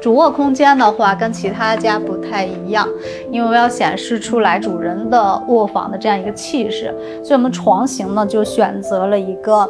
主卧空间的话，跟其他家不太一样，因为要显示出来主人的卧房的这样一个气势，所以我们床型呢就选择了一个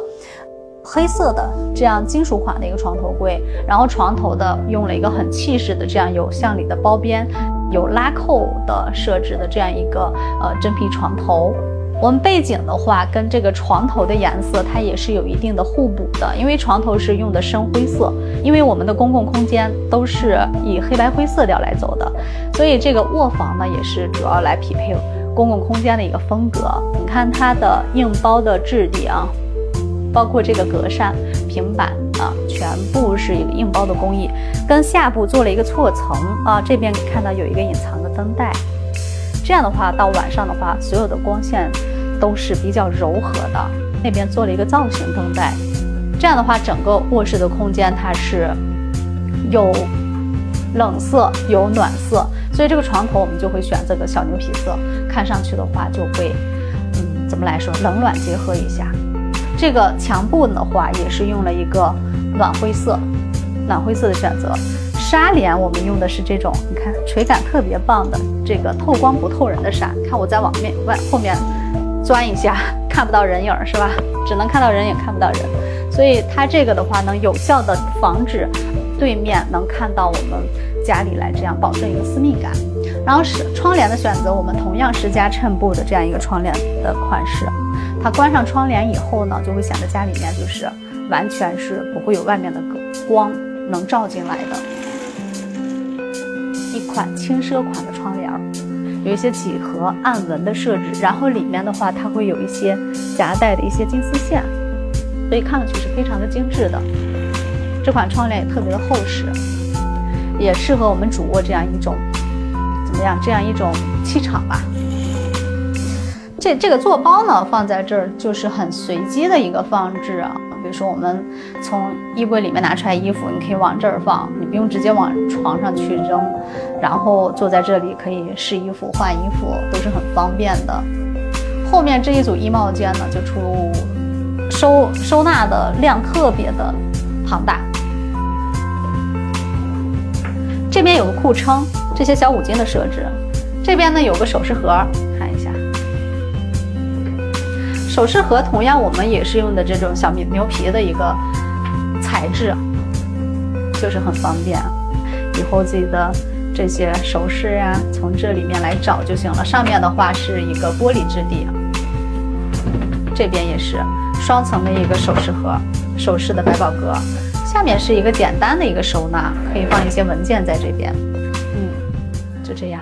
黑色的这样金属款的一个床头柜，然后床头的用了一个很气势的这样有向里的包边，有拉扣的设置的这样一个呃真皮床头。我们背景的话，跟这个床头的颜色它也是有一定的互补的，因为床头是用的深灰色，因为我们的公共空间都是以黑白灰色调来走的，所以这个卧房呢也是主要来匹配公共空间的一个风格。你看它的硬包的质地啊，包括这个格扇、平板啊，全部是一个硬包的工艺，跟下部做了一个错层啊，这边看到有一个隐藏的灯带。这样的话，到晚上的话，所有的光线都是比较柔和的。那边做了一个造型灯带，这样的话，整个卧室的空间它是有冷色有暖色，所以这个床头我们就会选这个小牛皮色，看上去的话就会，嗯，怎么来说，冷暖结合一下。这个墙布的话也是用了一个暖灰色，暖灰色的选择。纱帘我们用的是这种，你看垂感特别棒的这个透光不透人的纱。看我再往面外后面钻一下，看不到人影是吧？只能看到人影，看不到人。所以它这个的话能有效的防止对面能看到我们家里来，这样保证一个私密感。然后是窗帘的选择，我们同样是加衬布的这样一个窗帘的款式。它关上窗帘以后呢，就会显得家里面就是完全是不会有外面的光能照进来的。一款轻奢款的窗帘，有一些几何暗纹的设置，然后里面的话，它会有一些夹带的一些金丝线，所以看上去是非常的精致的。这款窗帘也特别的厚实，也适合我们主卧这样一种怎么样？这样一种气场吧。这这个座包呢，放在这儿就是很随机的一个放置啊。比如说，我们从衣柜里面拿出来衣服，你可以往这儿放，你不用直接往床上去扔，然后坐在这里可以试衣服、换衣服，都是很方便的。后面这一组衣帽间呢，就出收收纳的量特别的庞大。这边有个库撑，这些小五金的设置。这边呢有个首饰盒。首饰盒同样，我们也是用的这种小牛牛皮的一个材质，就是很方便。以后自己的这些首饰呀，从这里面来找就行了。上面的话是一个玻璃质地，这边也是双层的一个首饰盒，首饰的百宝格。下面是一个简单的一个收纳，可以放一些文件在这边。嗯，就这样。